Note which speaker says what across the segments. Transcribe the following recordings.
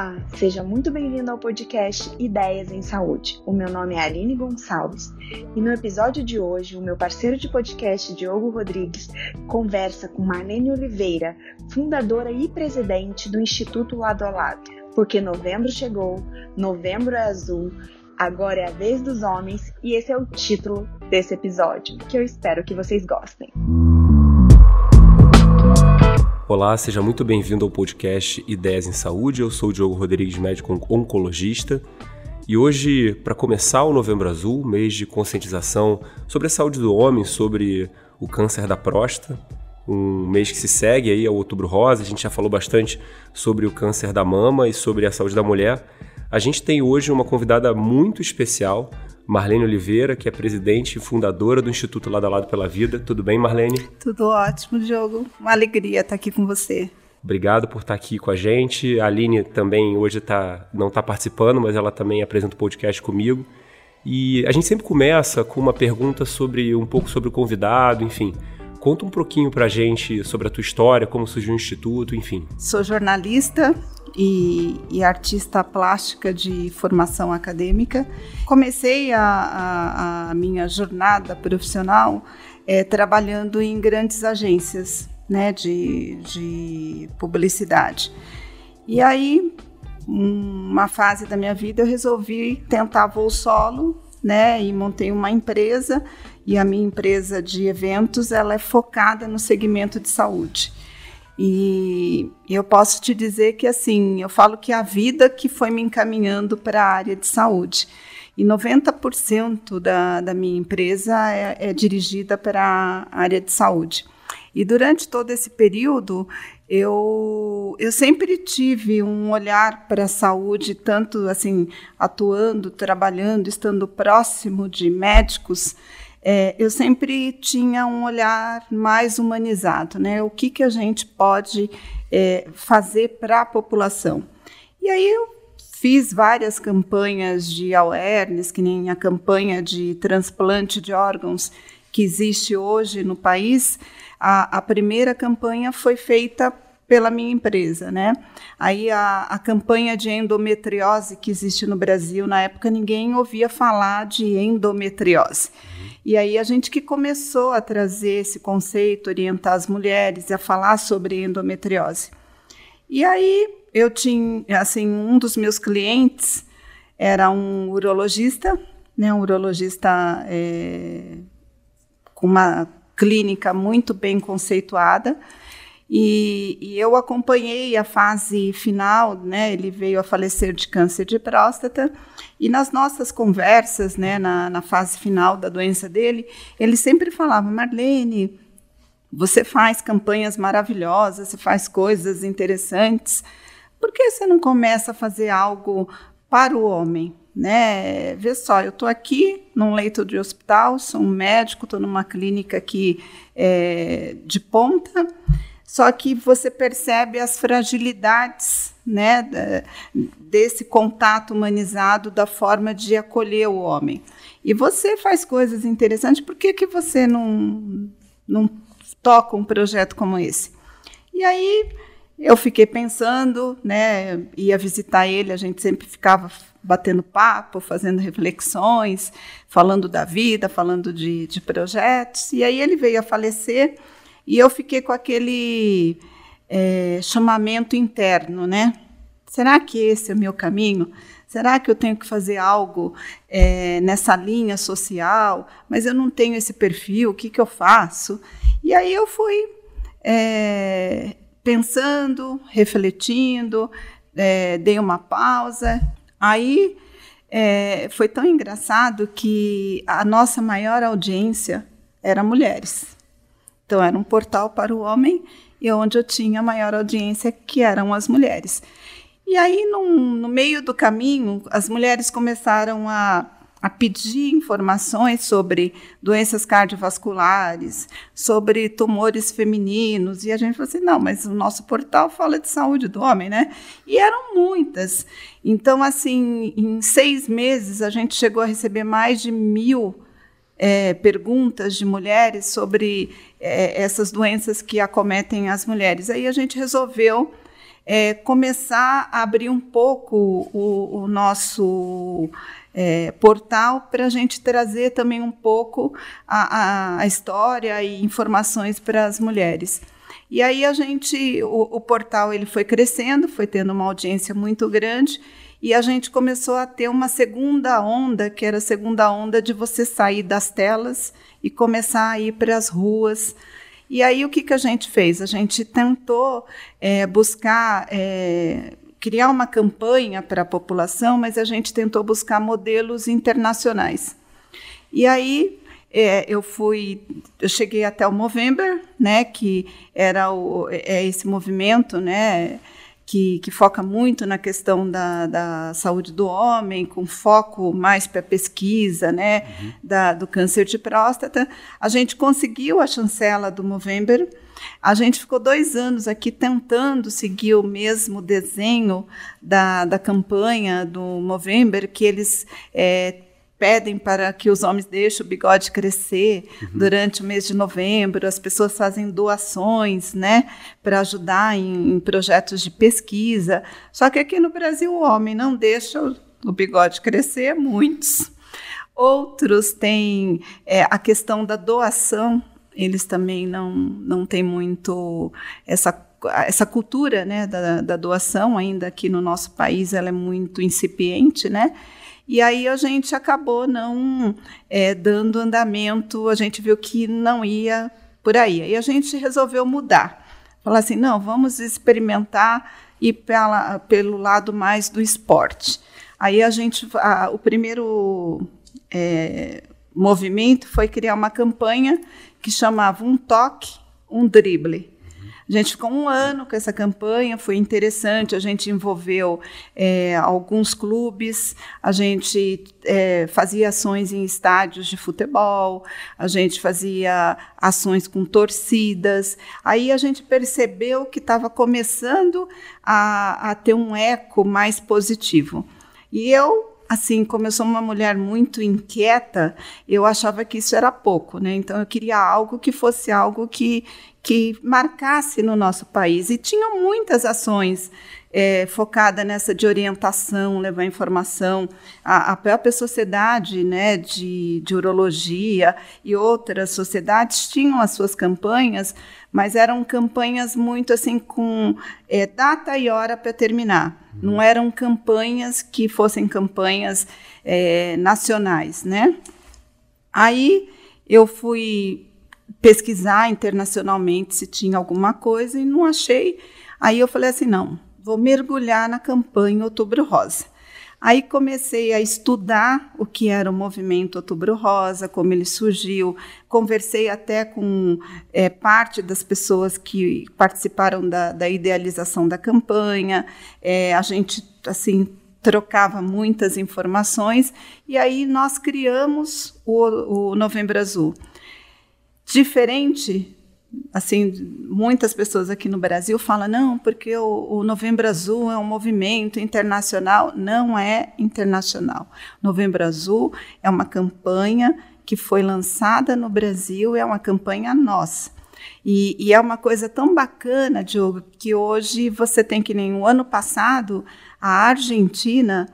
Speaker 1: Olá, seja muito bem-vindo ao podcast Ideias em Saúde. O meu nome é Aline Gonçalves e no episódio de hoje, o meu parceiro de podcast, Diogo Rodrigues, conversa com Marlene Oliveira, fundadora e presidente do Instituto Lado a Lado. Porque novembro chegou, novembro é azul, agora é a vez dos homens e esse é o título desse episódio, que eu espero que vocês gostem.
Speaker 2: Olá, seja muito bem-vindo ao podcast Ideias em Saúde. Eu sou o Diogo Rodrigues, médico oncologista. E hoje, para começar o Novembro Azul, mês de conscientização sobre a saúde do homem, sobre o câncer da próstata, um mês que se segue aí ao Outubro Rosa, a gente já falou bastante sobre o câncer da mama e sobre a saúde da mulher. A gente tem hoje uma convidada muito especial, Marlene Oliveira, que é presidente e fundadora do Instituto Lado a Lado pela Vida. Tudo bem, Marlene?
Speaker 3: Tudo ótimo, Diogo. Uma alegria estar aqui com você.
Speaker 2: Obrigado por estar aqui com a gente. A Aline também hoje tá, não está participando, mas ela também apresenta o podcast comigo. E a gente sempre começa com uma pergunta sobre um pouco sobre o convidado, enfim. Conta um pouquinho pra gente sobre a tua história, como surgiu o Instituto, enfim.
Speaker 3: Sou jornalista e, e artista plástica de formação acadêmica. Comecei a, a, a minha jornada profissional é, trabalhando em grandes agências né, de, de publicidade. E aí, uma fase da minha vida, eu resolvi tentar voo solo né, e montei uma empresa e a minha empresa de eventos ela é focada no segmento de saúde. E eu posso te dizer que assim, eu falo que é a vida que foi me encaminhando para a área de saúde. E 90% da, da minha empresa é, é dirigida para a área de saúde. E durante todo esse período, eu, eu sempre tive um olhar para a saúde, tanto assim, atuando, trabalhando, estando próximo de médicos, é, eu sempre tinha um olhar mais humanizado, né? O que, que a gente pode é, fazer para a população. E aí eu fiz várias campanhas de awareness, que nem a campanha de transplante de órgãos que existe hoje no país. A, a primeira campanha foi feita pela minha empresa, né? Aí a, a, campanha de endometriose que existe no Brasil, na época ninguém ouvia falar de endometriose. E aí a gente que começou a trazer esse conceito, orientar as mulheres e a falar sobre endometriose. E aí eu tinha, assim, um dos meus clientes era um urologista, né, um urologista é, com uma clínica muito bem conceituada, e, e, eu acompanhei a fase final, né? Ele veio a falecer de câncer de próstata. E nas nossas conversas, né, na, na fase final da doença dele, ele sempre falava: Marlene, você faz campanhas maravilhosas, você faz coisas interessantes. Por que você não começa a fazer algo para o homem? Né? Vê só, eu estou aqui num leito de hospital, sou um médico, estou numa clínica aqui é, de ponta só que você percebe as fragilidades né, desse contato humanizado, da forma de acolher o homem. E você faz coisas interessantes, por que, que você não, não toca um projeto como esse? E aí eu fiquei pensando, né, ia visitar ele, a gente sempre ficava batendo papo, fazendo reflexões, falando da vida, falando de, de projetos, e aí ele veio a falecer. E eu fiquei com aquele é, chamamento interno, né? Será que esse é o meu caminho? Será que eu tenho que fazer algo é, nessa linha social? Mas eu não tenho esse perfil, o que, que eu faço? E aí eu fui é, pensando, refletindo, é, dei uma pausa. Aí é, foi tão engraçado que a nossa maior audiência era mulheres. Então, era um portal para o homem e onde eu tinha maior audiência, que eram as mulheres. E aí, num, no meio do caminho, as mulheres começaram a, a pedir informações sobre doenças cardiovasculares, sobre tumores femininos, e a gente falou assim: não, mas o nosso portal fala de saúde do homem, né? E eram muitas. Então, assim, em seis meses, a gente chegou a receber mais de mil é, perguntas de mulheres sobre é, essas doenças que acometem as mulheres. Aí a gente resolveu é, começar a abrir um pouco o, o nosso é, portal para a gente trazer também um pouco a, a, história e informações para as mulheres. E aí a gente, o, o, portal ele foi crescendo, foi tendo uma audiência muito grande e a gente começou a ter uma segunda onda, que era a segunda onda de você sair das telas e começar a ir para as ruas. E aí o que, que a gente fez? A gente tentou é, buscar é, criar uma campanha para a população, mas a gente tentou buscar modelos internacionais. E aí é, eu fui, eu cheguei até o Movember, né, que era o, é esse movimento, né, que, que, foca muito na questão da, da, saúde do homem, com foco mais para a pesquisa né, uhum. da, do câncer de próstata. A gente conseguiu a chancela do Movember, a gente ficou dois anos aqui tentando seguir o mesmo desenho da, da campanha do Movember, que eles é, pedem para que os homens deixem o bigode crescer uhum. durante o mês de novembro, as pessoas fazem doações, né, para ajudar em, em, projetos de pesquisa. Só que aqui no Brasil o homem não deixa o, o bigode crescer, muitos. Outros têm é, a questão da doação eles também não, não têm muito essa essa cultura né, da, da, doação ainda aqui no nosso país ela é muito incipiente, né? E aí a gente acabou não é, dando andamento, a gente viu que não ia por aí. Aí a gente resolveu mudar, falar assim, não, vamos experimentar e pela, pelo lado mais do esporte. Aí a gente, a, o primeiro é, movimento foi criar uma campanha que chamava Um Toque, Um Drible. A gente ficou um ano com essa campanha, foi interessante. A gente envolveu é, alguns clubes, a gente é, fazia ações em estádios de futebol, a gente fazia ações com torcidas. Aí a gente percebeu que estava começando a, a ter um eco mais positivo. E eu assim, como eu sou uma mulher muito inquieta, eu achava que isso era pouco, né? Então eu queria algo que fosse algo que que marcasse no nosso país e tinham muitas ações é, nessa de orientação, levar informação. A, a própria sociedade né, de, de urologia e outras sociedades tinham as suas campanhas, mas eram campanhas muito assim com é, data e hora para terminar. Não eram campanhas que fossem campanhas é, nacionais, né? Aí eu fui pesquisar internacionalmente se tinha alguma coisa e não achei. Aí eu falei assim, não, vou mergulhar na campanha Outubro Rosa. Aí comecei a estudar o que era o movimento Outubro Rosa, como ele surgiu. Conversei até com é, parte das pessoas que participaram da, da idealização da campanha. É, a gente assim trocava muitas informações e aí nós criamos o, o Novembro Azul. Diferente assim, muitas pessoas aqui no Brasil falam, não, porque o, o, Novembro Azul é um movimento internacional. Não é internacional. Novembro Azul é uma campanha que foi lançada no Brasil, é uma campanha nossa. E, e é uma coisa tão bacana, Diogo, que hoje você tem que nem o ano passado, a Argentina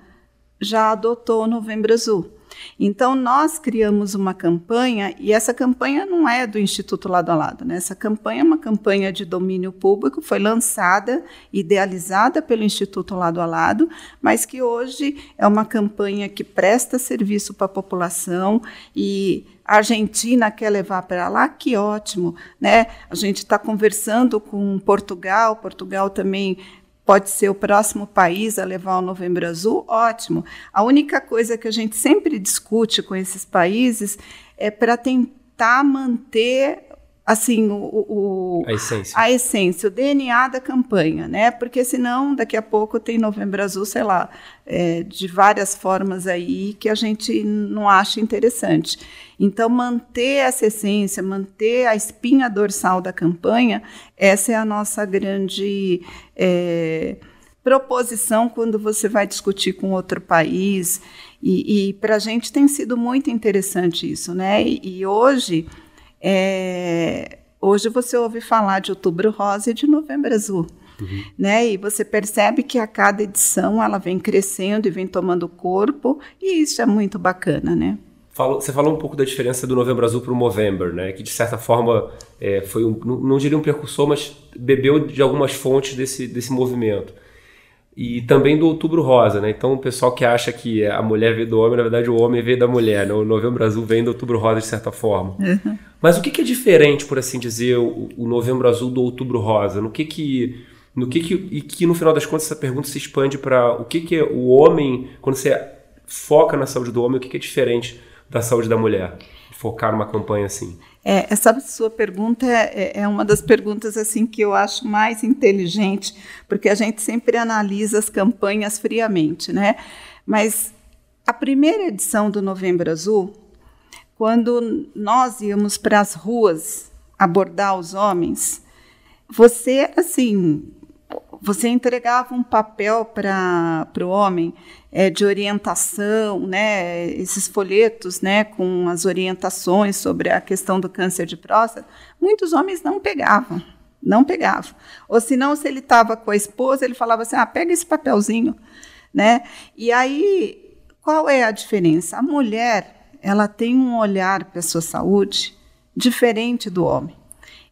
Speaker 3: já adotou o Novembro Azul. Então, nós criamos uma campanha, e essa campanha não é do Instituto Lado a Lado, né? essa campanha é uma campanha de domínio público, foi lançada, idealizada pelo Instituto Lado a Lado, mas que hoje é uma campanha que presta serviço para a população e a Argentina quer levar para lá, que ótimo, né? A gente está conversando com Portugal, Portugal também pode ser o próximo país a levar o Novembro Azul, ótimo. A única coisa que a gente sempre discute com esses países é para tentar manter assim o, o,
Speaker 2: a, essência.
Speaker 3: a essência, o DNA da campanha, né? Porque senão daqui a pouco tem Novembro Azul, sei lá, é, de várias formas aí que a gente não acha interessante. Então manter essa essência, manter a espinha dorsal da campanha, essa é a nossa grande é, proposição quando você vai discutir com outro país. E, e para a gente tem sido muito interessante isso, né? e, e hoje é, hoje você ouve falar de Outubro Rosa e de Novembro Azul. Uhum. Né? E você percebe que a cada edição ela vem crescendo e vem tomando corpo, e isso é muito bacana, né?
Speaker 2: Você falou um pouco da diferença do Novembro Azul para o Movember, né? Que de certa forma é, foi um, não, não diria um precursor, mas bebeu de algumas fontes desse, desse movimento. E também do Outubro Rosa, né? Então o pessoal que acha que a mulher veio do homem, na verdade o homem veio da mulher, né? O Novembro Azul vem do Outubro Rosa de certa forma. Uhum. Mas o que, que, é diferente, por assim dizer, o, o, Novembro Azul do Outubro Rosa? No que que no que que e que no final das contas essa pergunta se expande para o que que é o homem quando você foca na saúde do homem, o que, que é diferente da saúde da mulher? Focar numa campanha assim.
Speaker 3: É, essa sua pergunta é, é, uma das perguntas assim que eu acho mais inteligente, porque a gente sempre analisa as campanhas friamente, né? Mas a primeira edição do Novembro Azul, quando nós íamos para as ruas abordar os homens, você assim você entregava um papel para o homem é, de orientação, né, esses folhetos né, com as orientações sobre a questão do câncer de próstata, muitos homens não pegavam, não pegavam. Ou se não, se ele estava com a esposa, ele falava assim, ah, pega esse papelzinho. Né? E aí, qual é a diferença? A mulher, ela tem um olhar para a sua saúde diferente do homem.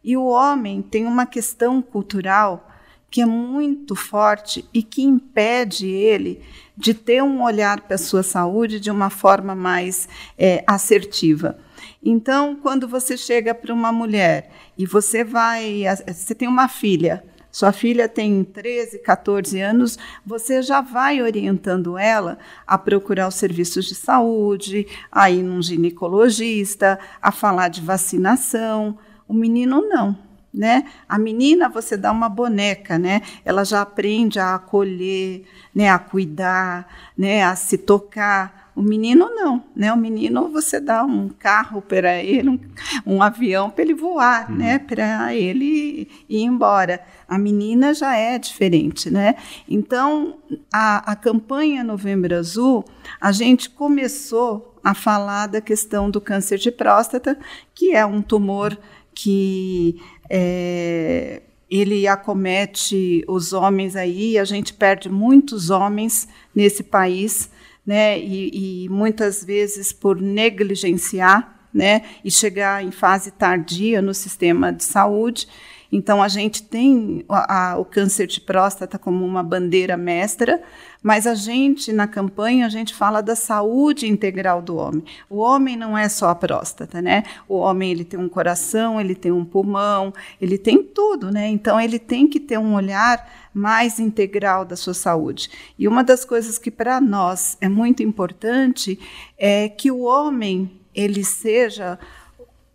Speaker 3: E o homem tem uma questão cultural que é muito forte e que impede ele de ter um olhar para a sua saúde de uma forma mais é, assertiva. Então, quando você chega para uma mulher e você vai, você tem uma filha, sua filha tem 13, 14 anos, você já vai orientando ela a procurar os serviços de saúde, a ir num ginecologista, a falar de vacinação. O menino não né? A menina você dá uma boneca, né? Ela já aprende a acolher, né? A cuidar, né? A se tocar. O menino não, né? O menino você dá um carro para ele, um, um avião para ele voar, uhum. né? Para ele ir embora. A menina já é diferente, né? Então a, a campanha Novembro Azul, a gente começou a falar da questão do câncer de próstata, que é um tumor que é, ele acomete os homens aí, a gente perde muitos homens nesse país, né? E, e muitas vezes por negligenciar, né? E chegar em fase tardia no sistema de saúde. Então, a gente tem a, a, o câncer de próstata como uma bandeira mestra, mas a gente, na campanha, a gente fala da saúde integral do homem. O homem não é só a próstata, né? O homem, ele tem um coração, ele tem um pulmão, ele tem tudo, né? Então, ele tem que ter um olhar mais integral da sua saúde. E uma das coisas que para nós é muito importante é que o homem, ele seja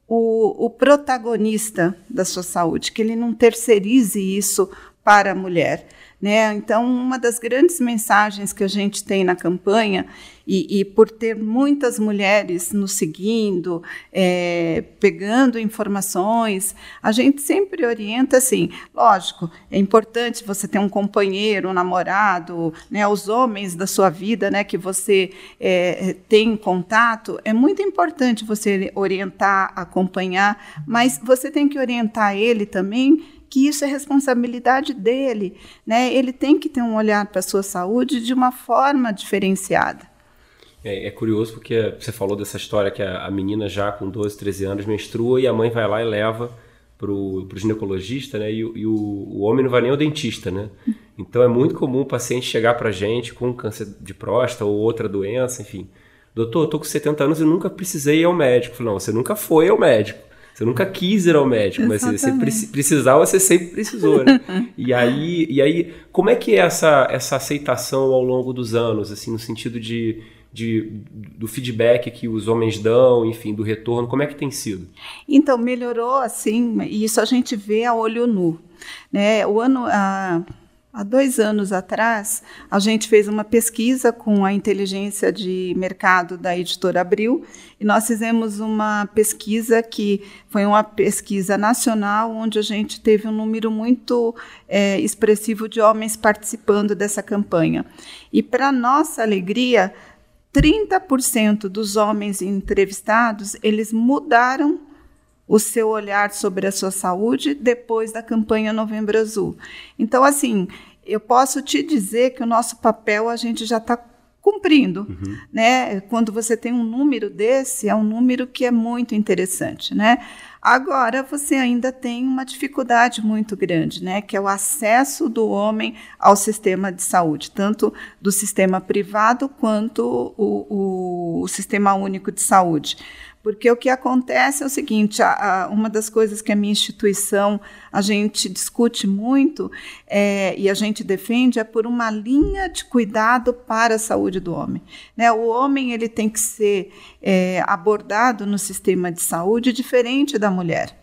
Speaker 3: o, o protagonista da sua saúde, que ele não terceirize isso para a mulher. Né? Então, uma das grandes mensagens que a gente tem na campanha, e, e por ter muitas mulheres nos seguindo, é, pegando informações, a gente sempre orienta assim: lógico, é importante você ter um companheiro, um namorado, né, os homens da sua vida né, que você é, tem contato, é muito importante você orientar, acompanhar, mas você tem que orientar ele também que isso é responsabilidade dele, né? Ele tem que ter um olhar para a sua saúde de uma forma diferenciada.
Speaker 2: É, é, curioso porque você falou dessa história que a, a, menina já com 12, 13 anos menstrua e a mãe vai lá e leva para o ginecologista, né? E, e o, o, homem não vai nem ao dentista, né? Então é muito comum o paciente chegar para a gente com câncer de próstata ou outra doença, enfim. Doutor, eu tô com 70 anos e nunca precisei ir ao médico. falei, não, você nunca foi ao médico. Você nunca quis ir ao médico, mas você precisava, você sempre precisou, né? e aí, e aí, como é que é essa, essa aceitação ao longo dos anos, assim, no sentido de, de, do feedback que os homens dão, enfim, do retorno, como é que tem sido?
Speaker 3: Então, melhorou, assim, e isso a gente vê a olho nu, né? O ano... A Há dois anos atrás, a gente fez uma pesquisa com a inteligência de mercado da editora Abril e nós fizemos uma pesquisa que foi uma pesquisa nacional, onde a gente teve um número muito é, expressivo de homens participando dessa campanha. E, para nossa alegria, 30% dos homens entrevistados eles mudaram o seu olhar sobre a sua saúde depois da campanha Novembro Azul. Então, assim, eu posso te dizer que o nosso papel a gente já está cumprindo, uhum. né? Quando você tem um número desse, é um número que é muito interessante, né? Agora você ainda tem uma dificuldade muito grande, né? Que é o acesso do homem ao sistema de saúde, tanto do sistema privado quanto o, o, o sistema único de saúde. Porque o que acontece é o seguinte: a, a, uma das coisas que a minha instituição a gente discute muito é, e a gente defende é por uma linha de cuidado para a saúde do homem. Né? O homem ele tem que ser é, abordado no sistema de saúde diferente da mulher.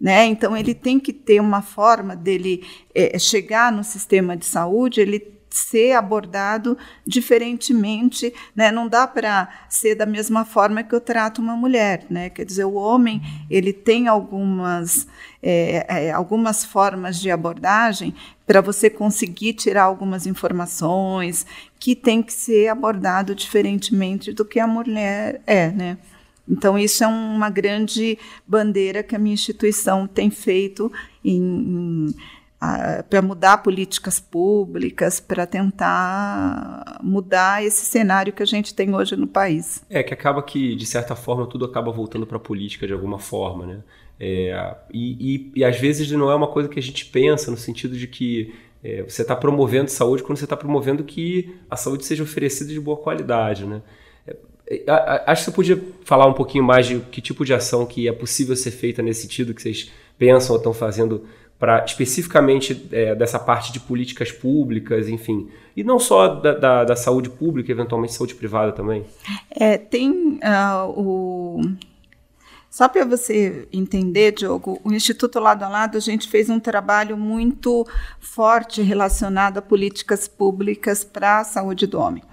Speaker 3: Né? Então ele tem que ter uma forma dele é, chegar no sistema de saúde, ele ser abordado diferentemente, né? Não dá para ser da mesma forma que eu trato uma mulher, né? Quer dizer, o homem ele tem algumas é, é, algumas formas de abordagem para você conseguir tirar algumas informações que tem que ser abordado diferentemente do que a mulher é, né? Então, isso é uma grande bandeira que a minha instituição tem feito em, em para mudar políticas públicas, para tentar mudar esse cenário que a gente tem hoje no país.
Speaker 2: É, que acaba que, de certa forma, tudo acaba voltando para a política de alguma forma, né? É, e, e, e, às vezes não é uma coisa que a gente pensa no sentido de que é, você está promovendo saúde quando você está promovendo que a saúde seja oferecida de boa qualidade, né? É, é acho que você podia falar um pouquinho mais de que tipo de ação que é possível ser feita nesse sentido que vocês pensam ou estão fazendo para especificamente é, dessa parte de políticas públicas, enfim, e não só da, da, da saúde pública, eventualmente saúde privada também?
Speaker 3: É, tem uh, o só para você entender, Diogo, o Instituto Lado a Lado, a gente fez um trabalho muito forte relacionado a políticas públicas para a saúde do homem.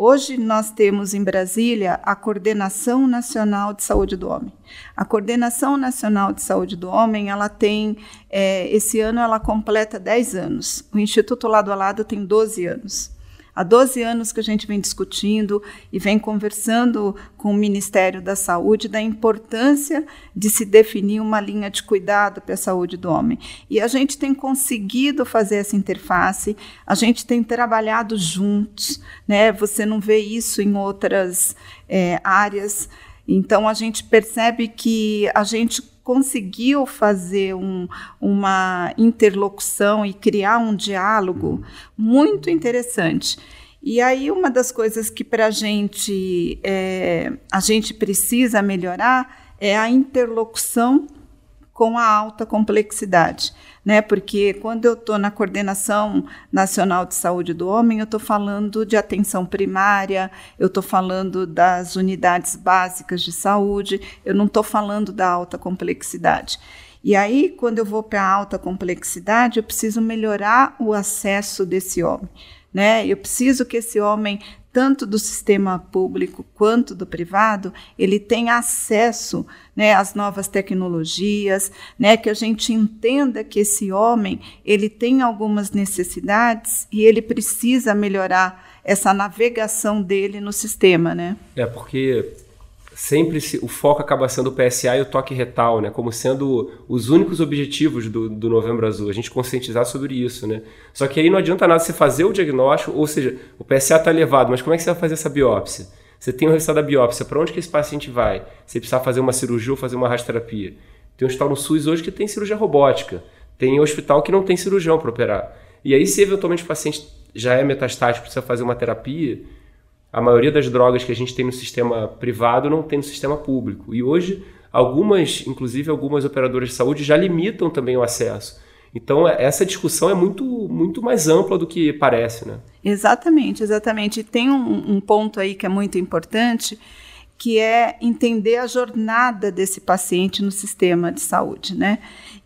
Speaker 3: Hoje nós temos em Brasília a Coordenação Nacional de Saúde do Homem. A Coordenação Nacional de Saúde do Homem, ela tem, é, esse ano ela completa 10 anos. O Instituto Lado a Lado tem 12 anos. Há 12 anos que a gente vem discutindo e vem conversando com o Ministério da Saúde da importância de se definir uma linha de cuidado para a saúde do homem. E a gente tem conseguido fazer essa interface, a gente tem trabalhado juntos, né? Você não vê isso em outras é, áreas. Então a gente percebe que a gente conseguiu fazer um, uma interlocução e criar um diálogo muito interessante. E aí uma das coisas que para gente é, a gente precisa melhorar é a interlocução com a alta complexidade, né? Porque quando eu estou na coordenação nacional de saúde do homem, eu estou falando de atenção primária, eu estou falando das unidades básicas de saúde, eu não estou falando da alta complexidade. E aí, quando eu vou para a alta complexidade, eu preciso melhorar o acesso desse homem. Né? Eu preciso que esse homem tanto do sistema público quanto do privado, ele tem acesso né, às novas tecnologias, né, que a gente entenda que esse homem ele tem algumas necessidades e ele precisa melhorar essa navegação dele no sistema, né?
Speaker 2: É porque sempre se, o foco acaba sendo o PSA e o toque retal, né? Como sendo os únicos objetivos do, do Novembro Azul. A gente conscientizar sobre isso, né? Só que aí não adianta nada você fazer o diagnóstico, ou seja, o PSA está elevado, mas como é que você vai fazer essa biópsia? Você tem o resultado da biópsia, para onde que esse paciente vai? Você precisa fazer uma cirurgia ou fazer uma radioterapia? Tem um hospital no SUS hoje que tem cirurgia robótica. Tem um hospital que não tem cirurgião para operar. E aí, se eventualmente o paciente já é metastático, precisa fazer uma terapia, a maioria das drogas que a gente tem no sistema privado não tem no sistema público. E hoje, algumas, inclusive algumas operadoras de saúde, já limitam também o acesso. Então, é, essa discussão é muito, muito mais ampla do que parece, né?
Speaker 3: Exatamente, exatamente. E tem um, um ponto aí que é muito importante, que é entender a jornada desse paciente no sistema de saúde, né?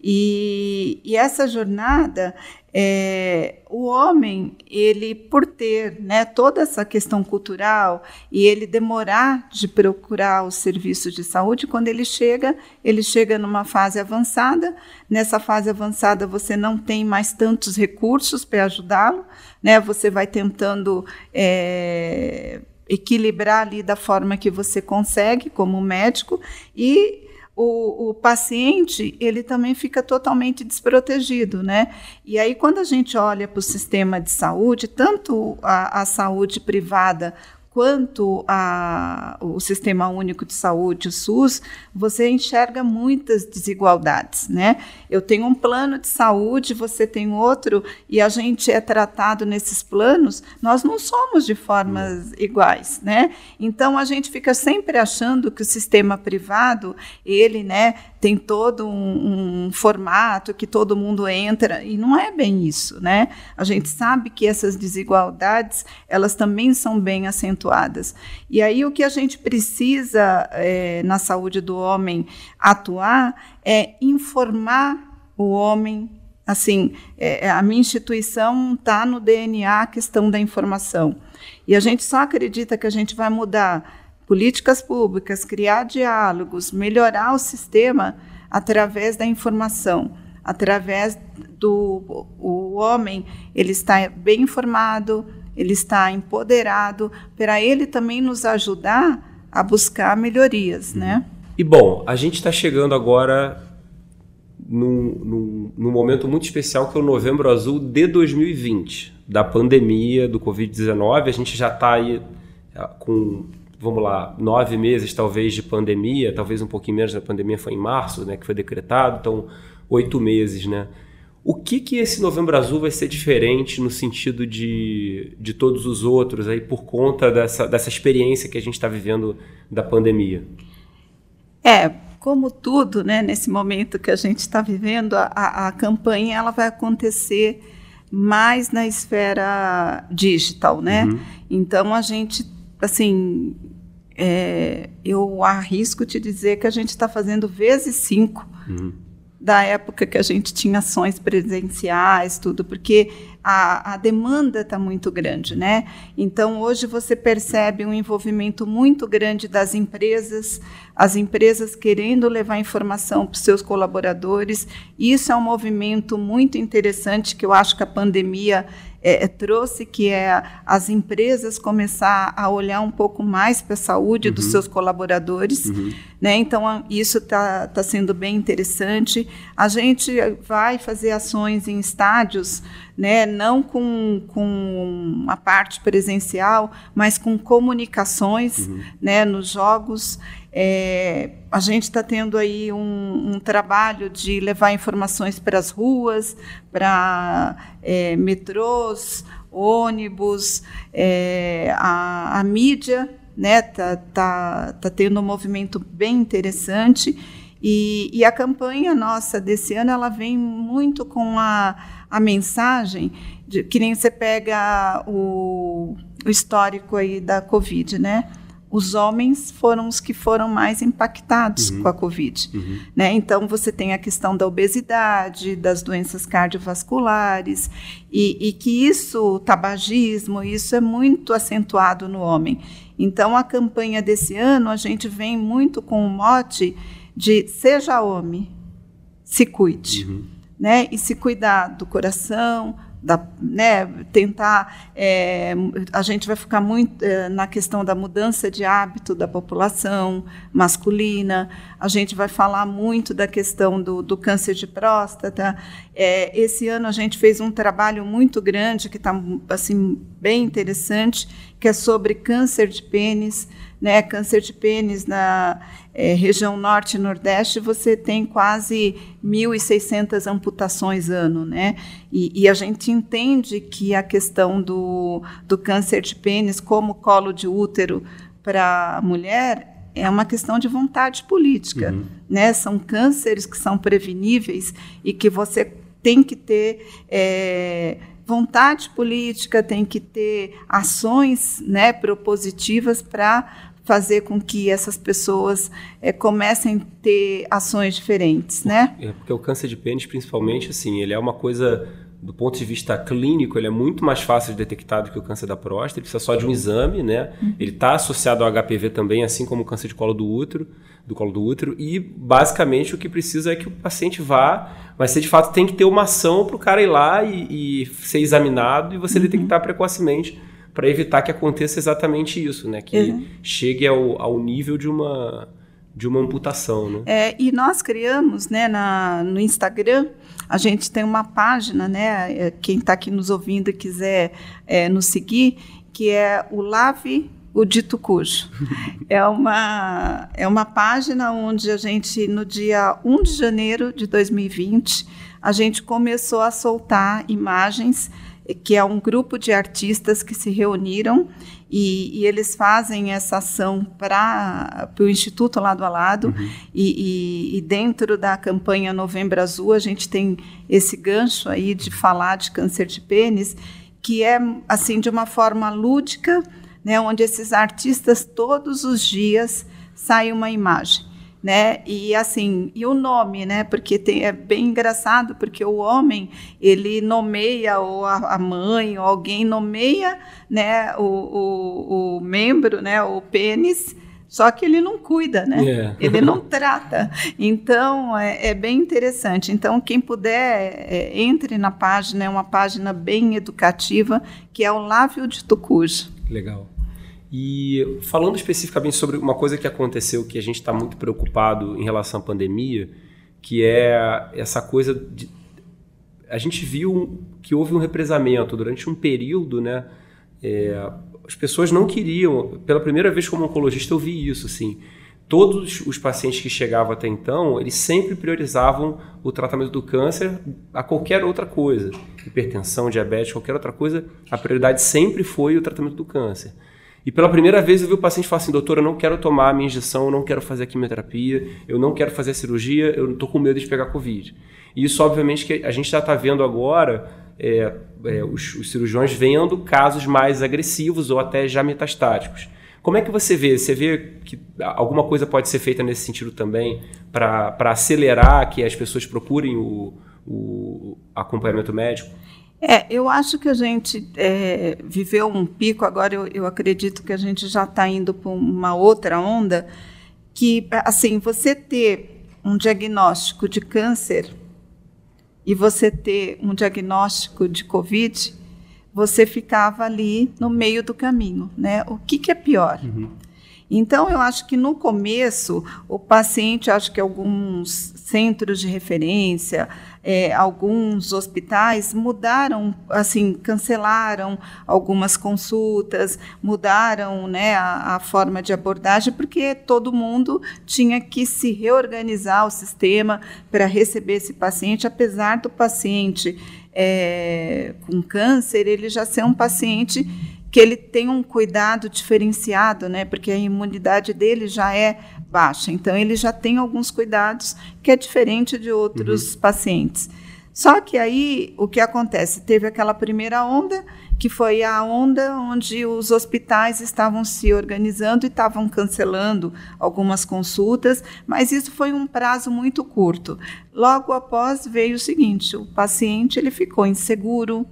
Speaker 3: E, e essa jornada, é, o homem, ele por ter né, toda essa questão cultural e ele demorar de procurar os serviços de saúde, quando ele chega, ele chega numa fase avançada. Nessa fase avançada, você não tem mais tantos recursos para ajudá-lo, né? Você vai tentando é, equilibrar ali da forma que você consegue, como médico, e o, o, paciente ele também fica totalmente desprotegido, né? E aí quando a gente olha para o sistema de saúde, tanto a, a saúde privada quanto a, o Sistema Único de Saúde, o SUS, você enxerga muitas desigualdades, né? Eu tenho um plano de saúde, você tem outro, e a gente é tratado nesses planos, nós não somos de formas iguais, né? Então a gente fica sempre achando que o sistema privado, ele, né, tem todo um, um, formato que todo mundo entra e não é bem isso, né? A gente sabe que essas desigualdades elas também são bem acentuadas. E aí o que a gente precisa é, na saúde do homem atuar é informar o homem. Assim, é, a minha instituição está no DNA a questão da informação. E a gente só acredita que a gente vai mudar políticas públicas, criar diálogos, melhorar o sistema através da informação, através do o homem, ele está bem informado, ele está empoderado, para ele também nos ajudar a buscar melhorias, né?
Speaker 2: E bom, a gente está chegando agora num, num, num, momento muito especial que é o Novembro Azul de 2020, da pandemia do Covid-19. A gente já está aí ah, com vamos lá, nove meses talvez de pandemia, talvez um pouquinho menos, a pandemia foi em março, né, que foi decretado, então oito meses, né? O que que esse Novembro Azul vai ser diferente no sentido de, de todos os outros aí por conta dessa, dessa experiência que a gente está vivendo da pandemia?
Speaker 3: É, como tudo, né, nesse momento que a gente está vivendo, a, a campanha ela vai acontecer mais na esfera digital, né? Uhum. Então a gente, assim, é, eu arrisco te dizer que a gente está fazendo vezes cinco uhum. da época que a gente tinha ações presenciais, tudo, porque a, a demanda está muito grande, né? Então hoje você percebe um envolvimento muito grande das empresas, as empresas querendo levar informação para os seus colaboradores. Isso é um movimento muito interessante que eu acho que a pandemia é, é, trouxe, que é as empresas começar a olhar um pouco mais para a saúde uhum. dos seus colaboradores. Uhum. Né? Então, isso está tá sendo bem interessante. A gente vai fazer ações em estádios, né? não com, com a parte presencial, mas com comunicações uhum. né? nos jogos. É, a gente está tendo aí um, um, trabalho de levar informações para as ruas, para é, metrôs, ônibus, é, a, a, mídia né, tá, tá, tá tendo um movimento bem interessante e, e, a campanha nossa desse ano ela vem muito com a, a mensagem de, que nem você pega o, o histórico aí da Covid, né? os homens foram os que foram mais impactados uhum. com a Covid. Uhum. Né? Então, você tem a questão da obesidade, das doenças cardiovasculares, e, e, que isso, tabagismo, isso é muito acentuado no homem. Então, a campanha desse ano, a gente vem muito com o mote de seja homem, se cuide. Uhum. Né? E se cuidar do coração, da, né, tentar. É, a gente vai ficar muito é, na questão da mudança de hábito da população masculina, a gente vai falar muito da questão do, do câncer de próstata. É, esse ano a gente fez um trabalho muito grande, que está assim, bem interessante, que é sobre câncer de pênis né, câncer de pênis na é, região norte e nordeste, você tem quase 1.600 amputações ano, né? E, e, a gente entende que a questão do, do câncer de pênis como colo de útero para a mulher é uma questão de vontade política, uhum. né? São cânceres que são preveníveis e que você tem que ter é, vontade política, tem que ter ações né, propositivas para fazer com que essas pessoas é, comecem a ter ações diferentes, né?
Speaker 2: É porque o câncer de pênis, principalmente, assim, ele é uma coisa do ponto de vista clínico, ele é muito mais fácil de detectar do que o câncer da próstata. Ele precisa só de um exame, né? Uhum. Ele está associado ao HPV também, assim como o câncer de colo do útero, do colo do útero. E basicamente o que precisa é que o paciente vá, mas você de fato tem que ter uma ação para o cara ir lá e, e, ser examinado e você uhum. detectar precocemente para evitar que aconteça exatamente isso, né? Que uhum. chegue ao, ao nível de uma de uma amputação, né?
Speaker 3: É, e nós criamos, né, na, no Instagram, a gente tem uma página, né, é, quem está aqui nos ouvindo e quiser é, nos seguir, que é o Lave o Dito Cujo. é, uma, é uma página onde a gente, no dia 1 de janeiro de 2020, a gente começou a soltar imagens que é um grupo de artistas que se reuniram e, e eles fazem essa ação para o Instituto Lado a Lado. Uhum. E, e, e, dentro da campanha Novembro Azul, a gente tem esse gancho aí de falar de câncer de pênis, que é assim de uma forma lúdica, né, onde esses artistas todos os dias saem uma imagem né? E assim, e o nome, né? Porque tem, é bem engraçado, porque o homem ele nomeia ou a, a mãe ou alguém nomeia, né? O, o, o, membro, né? O pênis. Só que ele não cuida, né? Yeah. É. Ele não trata. Então, é, é, bem interessante. Então, quem puder, é, entre na página, é uma página bem educativa, que é o Lávio de Tucuja.
Speaker 2: Legal. E falando especificamente sobre uma coisa que aconteceu que a gente está muito preocupado em relação à pandemia, que é essa coisa de. A gente viu que houve um represamento durante um período, né? É, as pessoas não queriam. Pela primeira vez, como oncologista, eu vi isso, assim. Todos os pacientes que chegavam até então, eles sempre priorizavam o tratamento do câncer a qualquer outra coisa. Hipertensão, diabetes, qualquer outra coisa, a prioridade sempre foi o tratamento do câncer. E pela primeira vez eu vi o paciente falar assim, doutor, eu não quero tomar a minha injeção, eu não quero fazer a quimioterapia, eu não quero fazer a cirurgia, eu estou com medo de pegar Covid. E isso, obviamente, que a gente já está vendo agora é, é, os, os, cirurgiões vendo casos mais agressivos ou até já metastáticos. Como é que você vê? Você vê que alguma coisa pode ser feita nesse sentido também para acelerar que as pessoas procurem o, o acompanhamento médico?
Speaker 3: É, eu acho que a gente é, viveu um pico, agora eu, eu acredito que a gente já está indo para uma outra onda, que, assim, você ter um diagnóstico de câncer e você ter um diagnóstico de Covid, você ficava ali no meio do caminho, né? O que, que é pior? Uhum. Então, eu acho que no começo, o paciente, acho que alguns centros de referência, é, alguns hospitais mudaram, assim, cancelaram algumas consultas, mudaram né, a, a, forma de abordagem, porque todo mundo tinha que se reorganizar o sistema para receber esse paciente, apesar do paciente é, com câncer, ele já ser um paciente que ele tem um cuidado diferenciado, né? Porque a imunidade dele já é baixa. Então, ele já tem alguns cuidados que é diferente de outros uhum. pacientes. Só que aí o que acontece? Teve aquela primeira onda, que foi a onda onde os hospitais estavam se organizando e estavam cancelando algumas consultas, mas isso foi um prazo muito curto. Logo após veio o seguinte: o paciente ele ficou inseguro,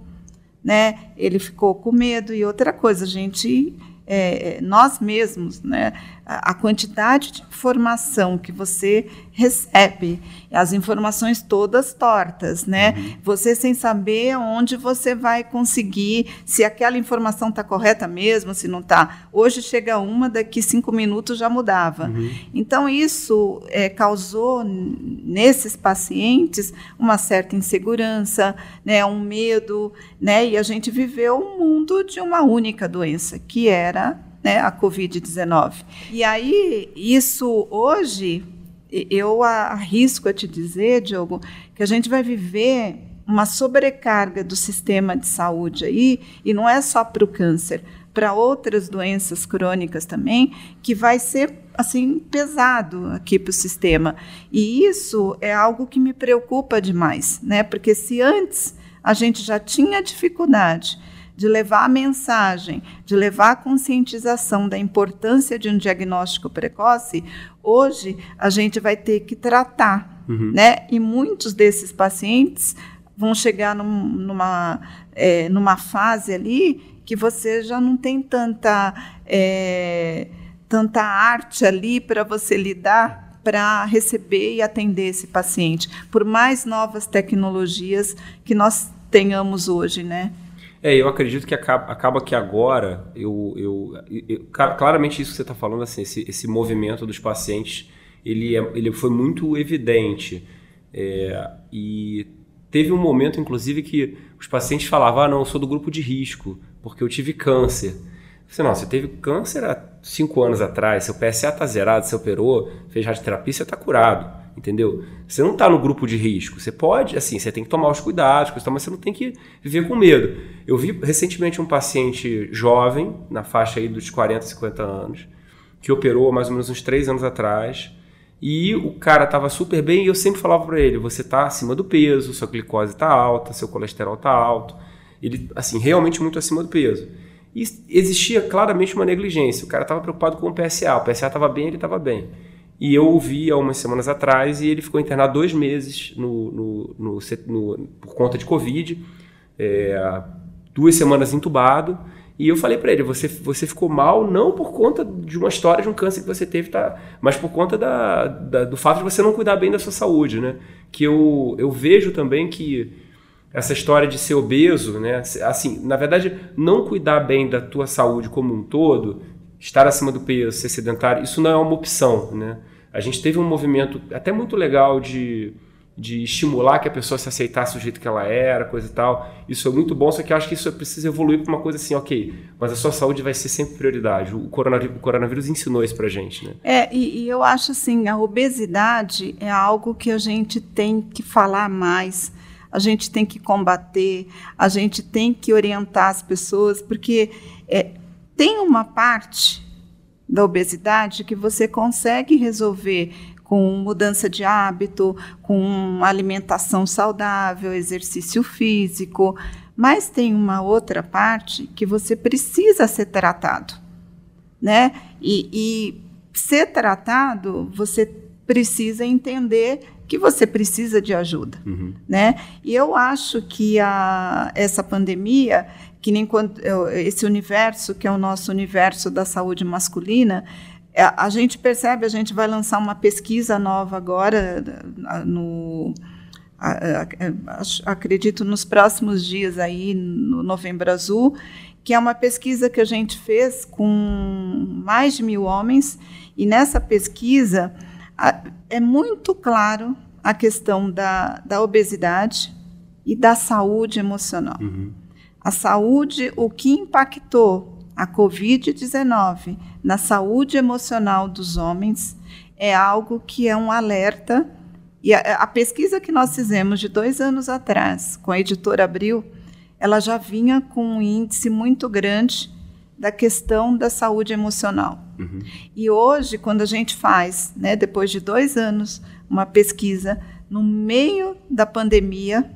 Speaker 3: né? Ele ficou com medo e outra coisa, a gente é, nós mesmos, né, a, quantidade de informação que você recebe, as informações todas tortas, né? Uhum. Você sem saber onde você vai conseguir, se aquela informação está correta mesmo, se não está. Hoje chega uma, daqui cinco minutos já mudava. Uhum. Então, isso é, causou nesses pacientes uma certa insegurança, né, um medo, né? E a gente viveu um mundo de uma única doença, que era né, a Covid-19. E aí, isso hoje, eu arrisco a te dizer, Diogo, que a gente vai viver uma sobrecarga do sistema de saúde aí, e não é só para o câncer, para outras doenças crônicas também, que vai ser assim pesado aqui para o sistema. E isso é algo que me preocupa demais, né? Porque se antes a gente já tinha dificuldade de levar a mensagem, de levar a conscientização da importância de um diagnóstico precoce, hoje a gente vai ter que tratar, uhum. né? E muitos desses pacientes vão chegar num, numa, é, numa fase ali que você já não tem tanta, é, tanta arte ali para você lidar para receber e atender esse paciente, por mais novas tecnologias que nós tenhamos hoje, né?
Speaker 2: É, eu acredito que acaba, acaba que agora, eu, eu, eu, claramente isso que você está falando, assim, esse, esse movimento dos pacientes ele, é, ele foi muito evidente. É, e teve um momento, inclusive, que os pacientes falavam: ah, não, eu sou do grupo de risco, porque eu tive câncer. Você não, você teve câncer há cinco anos atrás, seu PSA está zerado, você operou, fez radioterapia, você está curado entendeu? Você não está no grupo de risco. Você pode, assim, você tem que tomar os cuidados, mas você não tem que viver com medo. Eu vi recentemente um paciente jovem, na faixa aí dos 40, 50 anos, que operou mais ou menos uns 3 anos atrás, e o cara estava super bem e eu sempre falava para ele, você está acima do peso, sua glicose está alta, seu colesterol está alto. Ele, assim, realmente muito acima do peso. E existia claramente uma negligência. O cara estava preocupado com o PSA. O PSA estava bem, ele estava bem. E eu o vi há umas semanas atrás e ele ficou internado dois meses no, no, no, no por conta de Covid, é, duas semanas entubado. E eu falei para ele: você, você ficou mal não por conta de uma história de um câncer que você teve, tá, mas por conta da, da, do fato de você não cuidar bem da sua saúde. Né? Que eu, eu vejo também que essa história de ser obeso, né? assim, na verdade, não cuidar bem da tua saúde como um todo, estar acima do peso, ser sedentário, isso não é uma opção. Né? A gente teve um movimento até muito legal de, de estimular que a pessoa se aceitasse do jeito que ela era, coisa e tal. Isso é muito bom, só que eu acho que isso precisa evoluir para uma coisa assim, ok, mas a sua saúde vai ser sempre prioridade. O coronavírus, o coronavírus ensinou isso para gente, né?
Speaker 3: É, e, e eu acho assim, a obesidade é algo que a gente tem que falar mais, a gente tem que combater, a gente tem que orientar as pessoas, porque é, tem uma parte da obesidade que você consegue resolver com mudança de hábito, com alimentação saudável, exercício físico, mas tem uma outra parte que você precisa ser tratado, né? E, e ser tratado, você precisa entender que você precisa de ajuda, uhum. né? E eu acho que a, essa pandemia que nem quando esse universo que é o nosso universo da saúde masculina, é, a gente percebe, a gente vai lançar uma pesquisa nova agora no acredito nos próximos dias aí no Novembro Azul, que é uma pesquisa que a gente fez com mais de mil homens e nessa pesquisa é muito claro a questão da, da obesidade e da saúde emocional. Uhum. A saúde, o que impactou a Covid-19 na saúde emocional dos homens é algo que é um alerta. E a, a, pesquisa que nós fizemos de dois anos atrás, com a editora Abril, ela já vinha com um índice muito grande da questão da saúde emocional. Uhum. E hoje, quando a gente faz, né, depois de dois anos, uma pesquisa no meio da pandemia,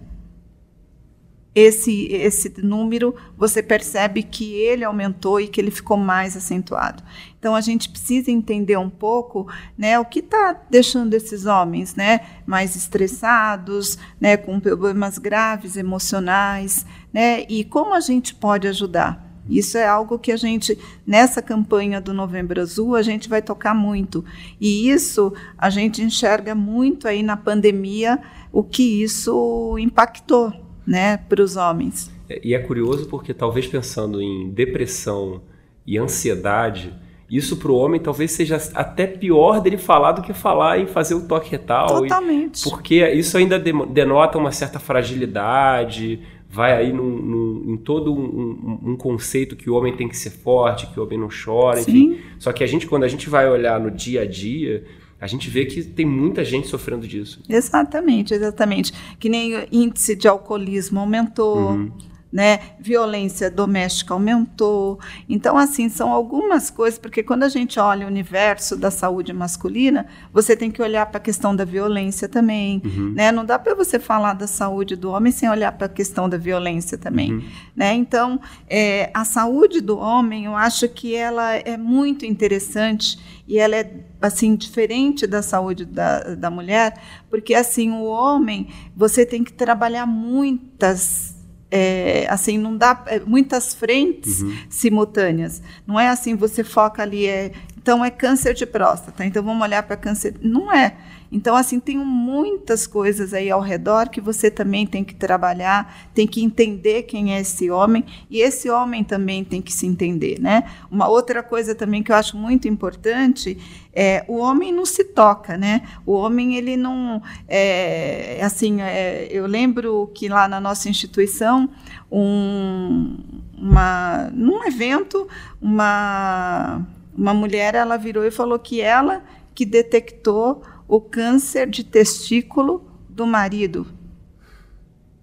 Speaker 3: esse, esse número, você percebe que ele aumentou e que ele ficou mais acentuado. Então, a gente precisa entender um pouco né, o que está deixando esses homens né, mais estressados, né, com problemas graves emocionais, né, e como a gente pode ajudar. Isso é algo que a gente, nessa campanha do Novembro Azul, a gente vai tocar muito. E isso a gente enxerga muito aí na pandemia, o que isso impactou né, para os homens.
Speaker 2: É, e é curioso porque talvez pensando em depressão e ansiedade, isso para o homem talvez seja até pior dele falar do que falar em fazer o toque retal.
Speaker 3: Totalmente.
Speaker 2: E, porque isso ainda denota uma certa fragilidade, vai aí num, num, em todo um, um, um, conceito que o homem tem que ser forte, que o homem não chora, Sim. enfim. Só que a gente, quando a gente vai olhar no dia a dia, a gente vê que tem muita gente sofrendo disso.
Speaker 3: Exatamente, exatamente. Que nem o índice de alcoolismo aumentou. Uhum né? Violência doméstica aumentou. Então, assim, são algumas coisas, porque quando a gente olha o universo da saúde masculina, você tem que olhar para a questão da violência também, uhum. né? Não dá para você falar da saúde do homem sem olhar para a questão da violência também, uhum. né? Então, é, a saúde do homem, eu acho que ela é muito interessante e ela é assim diferente da saúde da, da mulher, porque assim o homem você tem que trabalhar muitas é, assim, não dá é, muitas frentes uhum. simultâneas. Não é assim, você foca ali é, então é câncer de próstata. Então vamos olhar para câncer. Não é. Então, assim, tem muitas coisas aí ao redor que você também tem que trabalhar, tem que entender quem é esse homem, e esse homem também tem que se entender, né? Uma outra coisa também que eu acho muito importante é o homem não se toca, né? O homem, ele não. É, assim, é, eu lembro que lá na nossa instituição, um, uma, num evento, uma, uma mulher ela virou e falou que ela que detectou o câncer de testículo do marido.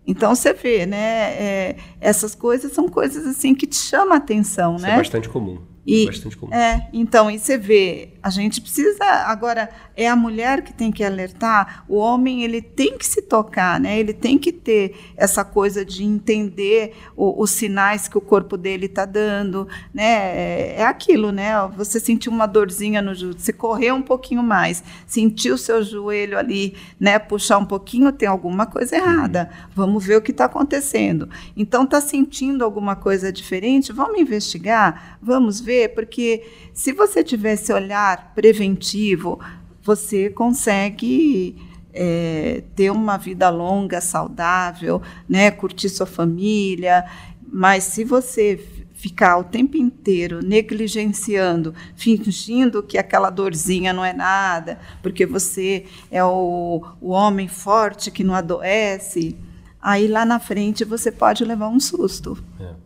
Speaker 3: Então você vê, né? É, essas coisas são coisas assim que te chamam a atenção,
Speaker 2: Isso
Speaker 3: né?
Speaker 2: É bastante comum.
Speaker 3: E,
Speaker 2: é bastante comum.
Speaker 3: É, então, e você vê, a gente precisa agora é a mulher que tem que alertar, o homem ele tem que se tocar, né? Ele tem que ter essa coisa de entender o, os sinais que o corpo dele está dando, né? É, é, aquilo, né? Você sentiu uma dorzinha no joelho, você correu um pouquinho mais, sentiu o seu joelho ali, né? Puxar um pouquinho, tem alguma coisa errada. Vamos ver o que está acontecendo. Então, está sentindo alguma coisa diferente? Vamos investigar, vamos ver, porque se você tiver esse preventivo, você consegue é, ter uma vida longa, saudável, né, curtir sua família. Mas se você ficar o tempo inteiro negligenciando, fingindo que aquela dorzinha não é nada, porque você é o, o homem forte que não adoece, aí lá na frente você pode levar um susto.
Speaker 2: É.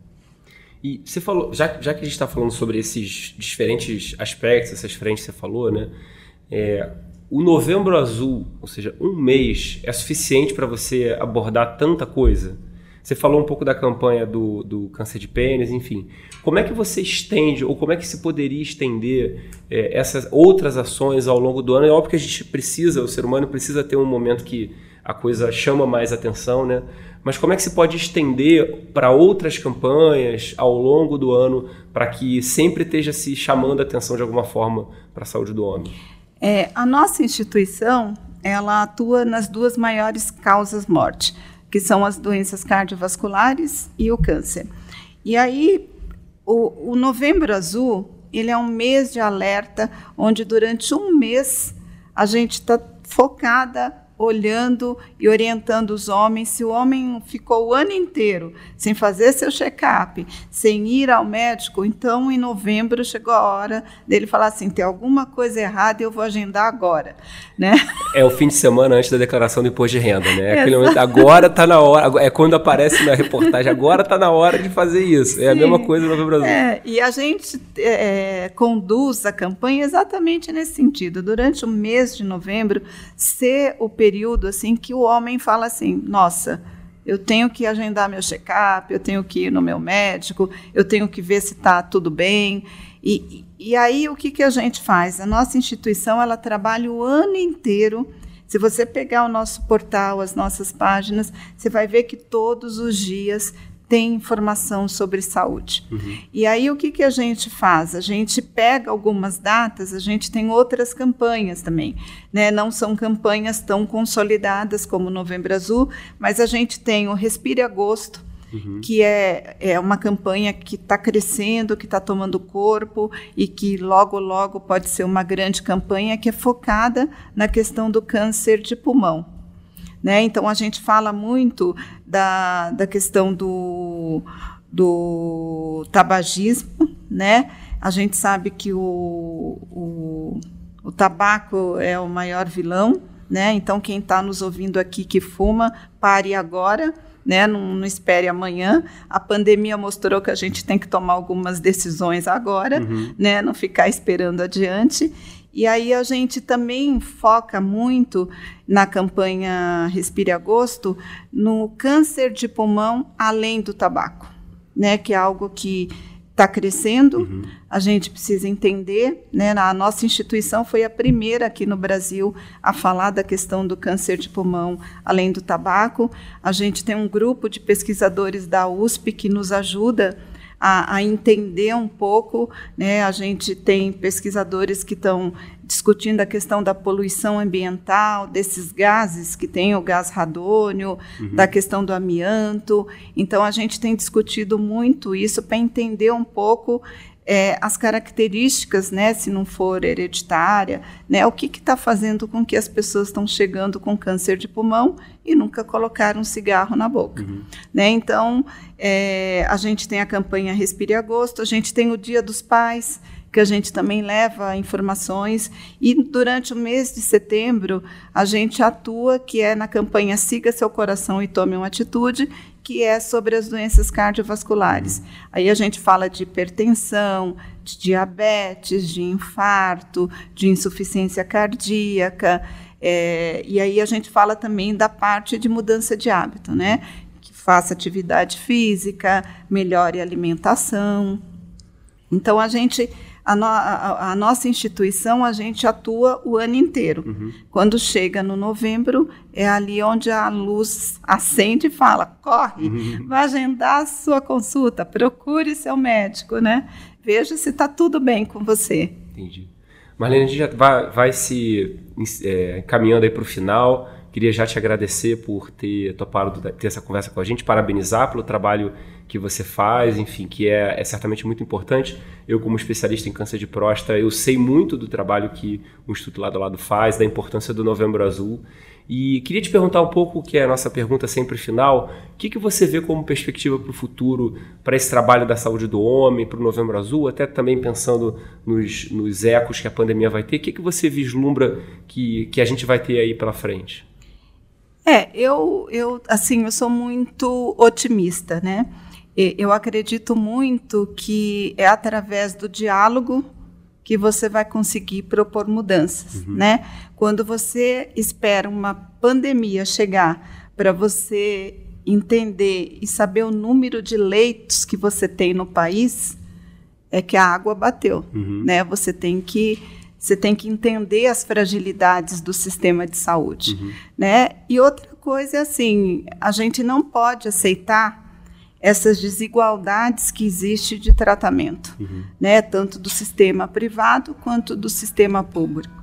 Speaker 2: E você falou, já, já que a gente está falando sobre esses diferentes aspectos, essas frentes que você falou, né? É, o novembro azul, ou seja, um mês, é suficiente para você abordar tanta coisa? Você falou um pouco da campanha do, do câncer de pênis, enfim. Como é que você estende, ou como é que se poderia estender é, essas outras ações ao longo do ano? É óbvio que a gente precisa, o ser humano precisa ter um momento que a coisa chama mais atenção, né? Mas como é que se pode estender para outras campanhas ao longo do ano para que sempre esteja se chamando a atenção de alguma forma para a saúde do homem?
Speaker 3: É, a nossa instituição ela atua nas duas maiores causas morte, que são as doenças cardiovasculares e o câncer. E aí, o, o Novembro Azul ele é um mês de alerta, onde durante um mês a gente está focada olhando e orientando os homens. Se o homem ficou o ano inteiro sem fazer seu check-up, sem ir ao médico, então em novembro chegou a hora dele falar assim: tem alguma coisa errada e eu vou agendar agora. Né?
Speaker 2: É o fim de semana antes da declaração do imposto de renda, né? É aquele momento, agora está na hora, é quando aparece na reportagem, agora está na hora de fazer isso. Sim. É a mesma coisa no Brasil.
Speaker 3: É, e a gente é, conduz a campanha exatamente nesse sentido. Durante o mês de novembro, ser o período assim que o homem fala assim: nossa, eu tenho que agendar meu check-up, eu tenho que ir no meu médico, eu tenho que ver se está tudo bem. E, e aí o que, que a gente faz? A nossa instituição ela trabalha o ano inteiro. Se você pegar o nosso portal, as nossas páginas, você vai ver que todos os dias tem informação sobre saúde. Uhum. E aí o que, que a gente faz? A gente pega algumas datas, a gente tem outras campanhas também. Né? Não são campanhas tão consolidadas como Novembro Azul, mas a gente tem o Respire Agosto, uhum. que é, é uma campanha que está crescendo, que está tomando corpo e que logo, logo pode ser uma grande campanha que é focada na questão do câncer de pulmão. Né? Então, a gente fala muito da, da questão do, do tabagismo. Né? A gente sabe que o, o, o tabaco é o maior vilão. Né? Então, quem está nos ouvindo aqui que fuma, pare agora. Né? Não, não, espere amanhã. A pandemia mostrou que a gente tem que tomar algumas decisões agora, uhum. né? não ficar esperando adiante. E aí a gente também foca muito na campanha Respire Agosto no câncer de pulmão além do tabaco, né? Que é algo que está crescendo. Uhum. A gente precisa entender, né? A nossa instituição foi a primeira aqui no Brasil a falar da questão do câncer de pulmão além do tabaco. A gente tem um grupo de pesquisadores da USP que nos ajuda a, a, entender um pouco. Né? A gente tem pesquisadores que estão discutindo a questão da poluição ambiental, desses gases que tem o gás radônio, uhum. da questão do amianto. Então, a gente tem discutido muito isso para entender um pouco é, as características, né, se não for hereditária, né, o que está fazendo com que as pessoas estão chegando com câncer de pulmão e nunca colocaram um cigarro na boca. Uhum. Né? Então, é, a gente tem a campanha Respire Agosto, a gente tem o Dia dos Pais, que a gente também leva informações. E durante o mês de setembro, a gente atua, que é na campanha Siga Seu Coração e Tome uma Atitude, que é sobre as doenças cardiovasculares. Aí a gente fala de hipertensão, de diabetes, de infarto, de insuficiência cardíaca. É, e aí a gente fala também da parte de mudança de hábito, né? Que faça atividade física, melhore a alimentação. Então a gente a, no, a, a, nossa instituição, a gente atua o ano inteiro. Uhum. Quando chega no novembro, é ali onde a luz acende e fala: corre, uhum. vai agendar a sua consulta, procure seu médico, né? Veja se está tudo bem com você.
Speaker 2: Entendi. Marlene, a gente já vai, vai se é, caminhando aí para o final. Queria já te agradecer por ter topado ter essa conversa com a gente, parabenizar pelo trabalho que você faz, enfim, que é, é, certamente muito importante. Eu, como especialista em câncer de próstata, eu sei muito do trabalho que o Instituto Lado a Lado faz, da importância do Novembro Azul. E queria te perguntar um pouco, que é a nossa pergunta sempre final, o que, que você vê como perspectiva para o futuro, para esse trabalho da saúde do homem, para o Novembro Azul, até também pensando nos, nos ecos que a pandemia vai ter, o que, que você vislumbra que, que a gente vai ter aí pela frente?
Speaker 3: É, eu, eu, assim, eu sou muito otimista, né? Eu acredito muito que é através do diálogo que você vai conseguir propor mudanças, uhum. né? Quando você espera uma pandemia chegar para você entender e saber o número de leitos que você tem no país, é que a água bateu, uhum. né? Você tem que você tem que entender as fragilidades do sistema de saúde, uhum. né? E outra coisa é assim, a gente não pode aceitar essas desigualdades que existem de tratamento, uhum. né? Tanto do sistema privado quanto do sistema público.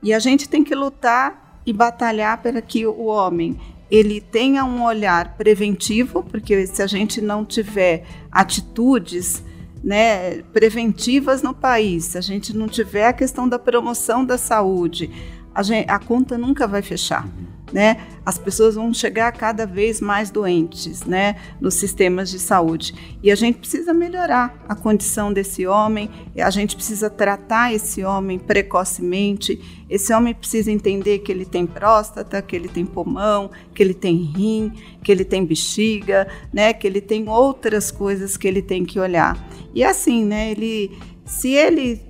Speaker 3: E a gente tem que lutar e batalhar para que o homem ele tenha um olhar preventivo, porque se a gente não tiver atitudes né, preventivas no país, se a gente não tiver a questão da promoção da saúde, a, gente, a conta nunca vai fechar. Né? As pessoas vão chegar cada vez mais doentes, né, nos sistemas de saúde. E a gente precisa melhorar a condição desse homem, a gente precisa tratar esse homem precocemente. Esse homem precisa entender que ele tem próstata, que ele tem pulmão, que ele tem rim, que ele tem bexiga, né, que ele tem outras coisas que ele tem que olhar. E assim, né, ele se ele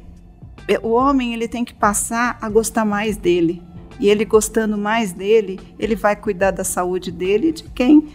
Speaker 3: o homem ele tem que passar a gostar mais dele, e ele gostando mais dele, ele vai cuidar da saúde dele e de quem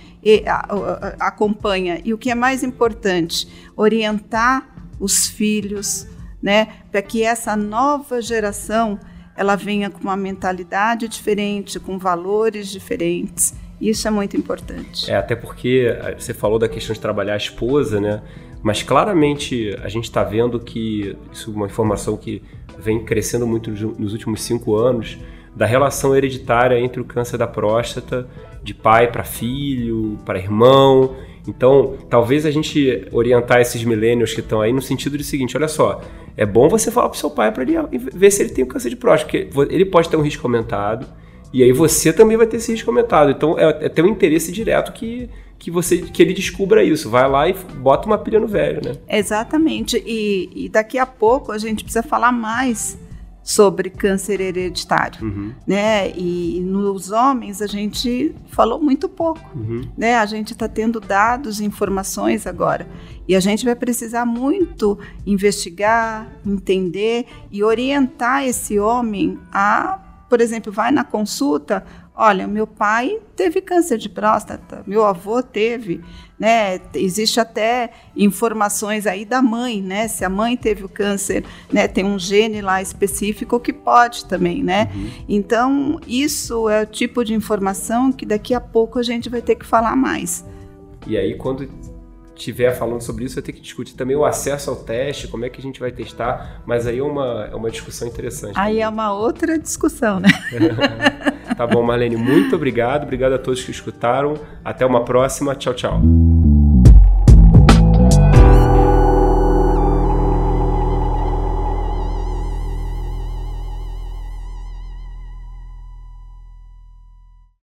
Speaker 3: acompanha. E o que é mais importante, orientar os filhos, né, para que essa nova geração ela venha com uma mentalidade diferente, com valores diferentes. Isso é muito importante.
Speaker 2: É, até porque eh, você falou da questão de trabalhar a esposa, né? Mas claramente a gente está vendo que isso é uma informação que vem crescendo muito nos últimos cinco anos da relação hereditária entre o câncer da próstata de pai para filho, para irmão. Então, talvez a gente orientar esses milênios que estão aí no sentido de seguinte, olha só, é bom você falar pro seu pai para ele ver se ele tem o câncer de próstata, porque ele pode ter um risco aumentado e aí você também vai ter esse risco aumentado. Então, é, é ter um interesse direto que que você que ele descubra isso. Vai lá e bota uma pilha no velho, né?
Speaker 3: Exatamente. E, e daqui a pouco a gente precisa falar mais sobre câncer hereditário, uhum. né? E nos homens a gente falou muito pouco, uhum. né? A gente está tendo dados, informações agora e a gente vai precisar muito investigar, entender e orientar esse homem a, por exemplo, vai na consulta, Olha, meu pai teve câncer de próstata, meu avô teve, né? Existe até informações aí da mãe, né? Se a mãe teve o câncer, né? Tem um gene lá específico que pode também, né? Uhum. Então, isso é o tipo de informação que daqui a pouco a gente vai ter que falar mais.
Speaker 2: E aí, quando estiver falando sobre isso, vai ter que discutir também o acesso ao teste, como é que a gente vai testar, mas aí é uma, é uma discussão interessante.
Speaker 3: Aí também. é uma outra discussão, né?
Speaker 2: tá bom, Marlene, muito obrigado, obrigado a todos que escutaram, até uma próxima, tchau, tchau.